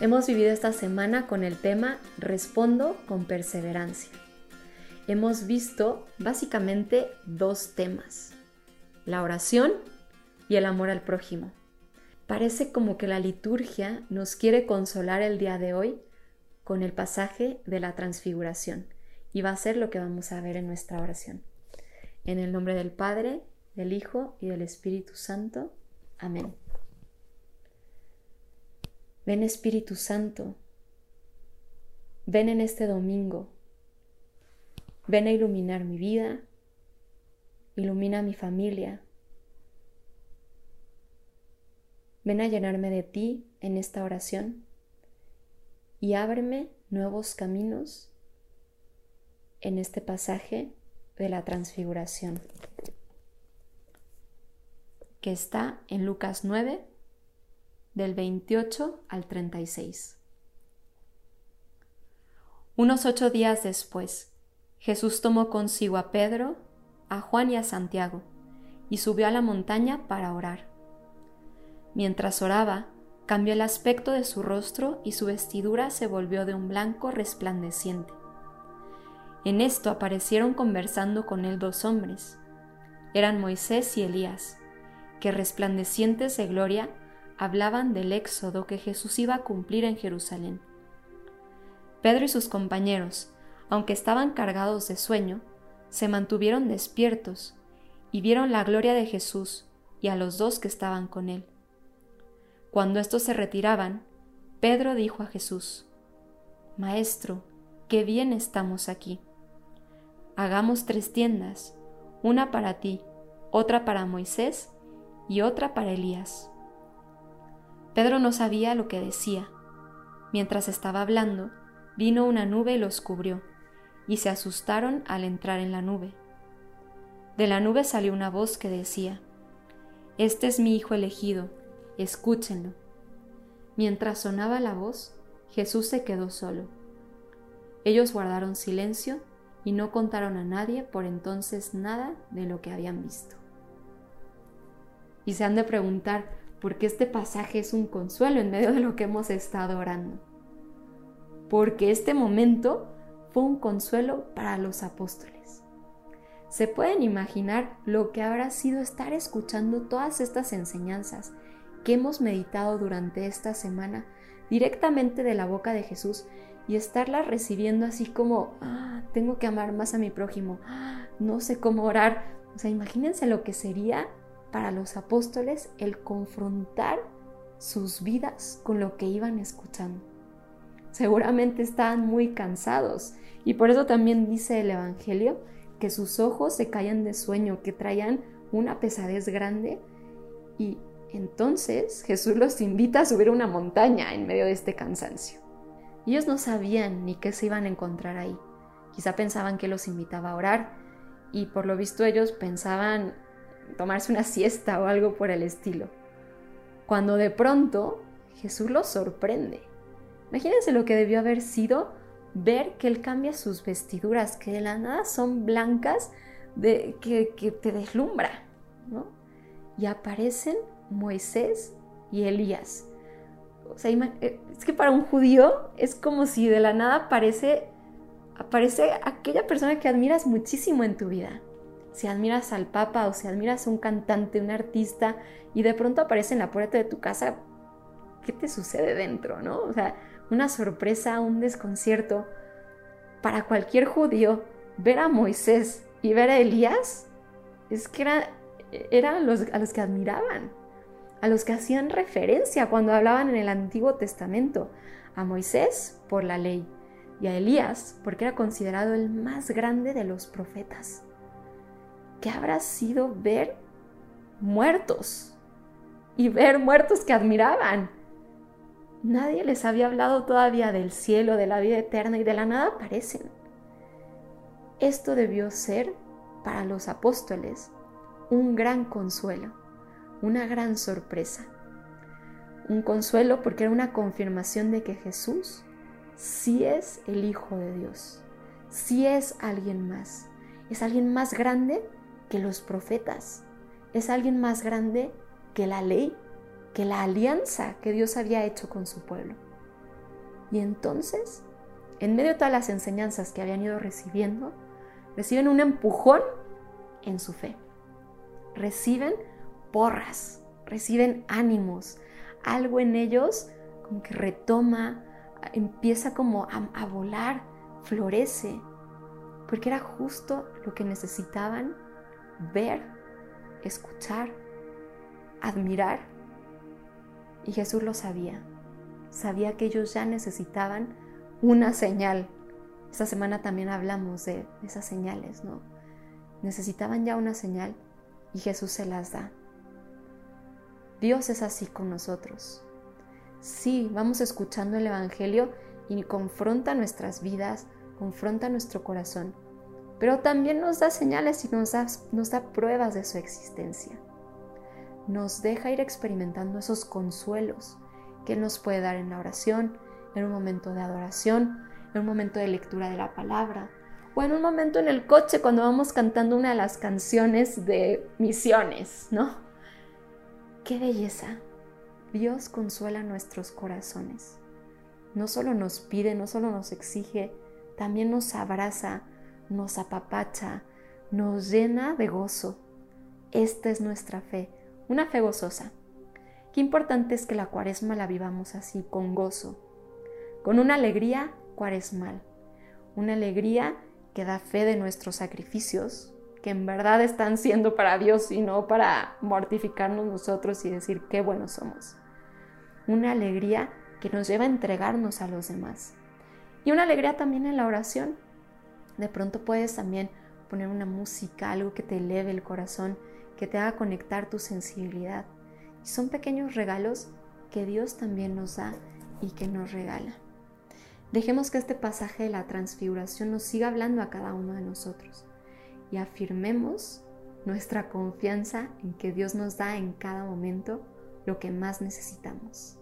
Hemos vivido esta semana con el tema Respondo con perseverancia. Hemos visto básicamente dos temas, la oración y el amor al prójimo. Parece como que la liturgia nos quiere consolar el día de hoy con el pasaje de la transfiguración y va a ser lo que vamos a ver en nuestra oración. En el nombre del Padre, del Hijo y del Espíritu Santo. Amén. Ven Espíritu Santo, ven en este domingo, ven a iluminar mi vida, ilumina mi familia, ven a llenarme de ti en esta oración y ábreme nuevos caminos en este pasaje de la transfiguración que está en Lucas 9 del 28 al 36. Unos ocho días después, Jesús tomó consigo a Pedro, a Juan y a Santiago, y subió a la montaña para orar. Mientras oraba, cambió el aspecto de su rostro y su vestidura se volvió de un blanco resplandeciente. En esto aparecieron conversando con él dos hombres. Eran Moisés y Elías, que resplandecientes de gloria hablaban del éxodo que Jesús iba a cumplir en Jerusalén. Pedro y sus compañeros, aunque estaban cargados de sueño, se mantuvieron despiertos y vieron la gloria de Jesús y a los dos que estaban con él. Cuando estos se retiraban, Pedro dijo a Jesús, Maestro, qué bien estamos aquí. Hagamos tres tiendas, una para ti, otra para Moisés y otra para Elías. Pedro no sabía lo que decía. Mientras estaba hablando, vino una nube y los cubrió, y se asustaron al entrar en la nube. De la nube salió una voz que decía, Este es mi Hijo elegido, escúchenlo. Mientras sonaba la voz, Jesús se quedó solo. Ellos guardaron silencio y no contaron a nadie por entonces nada de lo que habían visto. Y se han de preguntar, porque este pasaje es un consuelo en medio de lo que hemos estado orando. Porque este momento fue un consuelo para los apóstoles. ¿Se pueden imaginar lo que habrá sido estar escuchando todas estas enseñanzas que hemos meditado durante esta semana directamente de la boca de Jesús y estarlas recibiendo así como, ah, tengo que amar más a mi prójimo, ah, no sé cómo orar? O sea, imagínense lo que sería para los apóstoles el confrontar sus vidas con lo que iban escuchando. Seguramente estaban muy cansados y por eso también dice el Evangelio que sus ojos se caían de sueño, que traían una pesadez grande y entonces Jesús los invita a subir una montaña en medio de este cansancio. Ellos no sabían ni qué se iban a encontrar ahí. Quizá pensaban que los invitaba a orar y por lo visto ellos pensaban tomarse una siesta o algo por el estilo. Cuando de pronto Jesús los sorprende. Imagínense lo que debió haber sido ver que Él cambia sus vestiduras, que de la nada son blancas, de, que, que te deslumbra, ¿no? Y aparecen Moisés y Elías. O sea, eh, es que para un judío es como si de la nada aparece, aparece aquella persona que admiras muchísimo en tu vida si admiras al Papa o si admiras a un cantante, un artista, y de pronto aparece en la puerta de tu casa, ¿qué te sucede dentro, no? O sea, una sorpresa, un desconcierto. Para cualquier judío, ver a Moisés y ver a Elías, es que era, eran los, a los que admiraban, a los que hacían referencia cuando hablaban en el Antiguo Testamento, a Moisés por la ley y a Elías porque era considerado el más grande de los profetas. ¿Qué habrá sido ver muertos? Y ver muertos que admiraban. Nadie les había hablado todavía del cielo, de la vida eterna y de la nada aparecen. Esto debió ser para los apóstoles un gran consuelo, una gran sorpresa. Un consuelo porque era una confirmación de que Jesús sí es el Hijo de Dios, sí es alguien más, es alguien más grande que los profetas. Es alguien más grande que la ley, que la alianza que Dios había hecho con su pueblo. Y entonces, en medio de todas las enseñanzas que habían ido recibiendo, reciben un empujón en su fe. Reciben porras, reciben ánimos, algo en ellos como que retoma, empieza como a, a volar, florece, porque era justo lo que necesitaban ver, escuchar, admirar. Y Jesús lo sabía, sabía que ellos ya necesitaban una señal. Esta semana también hablamos de esas señales, ¿no? Necesitaban ya una señal y Jesús se las da. Dios es así con nosotros. Sí, vamos escuchando el Evangelio y confronta nuestras vidas, confronta nuestro corazón, pero también nos da señales y nos da, pruebas de su existencia. Nos deja ir experimentando esos consuelos que Él nos puede dar en la oración, en un momento de adoración, en un momento de lectura de la palabra, o en un momento en el coche cuando vamos cantando una de las canciones de misiones, ¿no? ¡Qué belleza! Dios consuela nuestros corazones. No solo nos pide, no solo nos exige, también nos abraza, nos apapacha, nos llena de gozo. Esta es nuestra fe, una fe gozosa. Qué importante es que la cuaresma la vivamos así, con gozo, con una alegría cuaresmal, una alegría que da fe de nuestros sacrificios, que en verdad están siendo para Dios y no para mortificarnos nosotros y decir qué buenos somos. Una alegría que nos lleva a entregarnos a los demás. Y una alegría también en la oración. De pronto puedes también poner una música, algo que te eleve el corazón, que te haga conectar tu sensibilidad. Y son pequeños regalos que Dios también nos da y que nos regala. Dejemos que este pasaje de la transfiguración nos siga hablando a cada uno de nosotros y afirmemos nuestra confianza en que Dios nos da en cada momento lo que más necesitamos.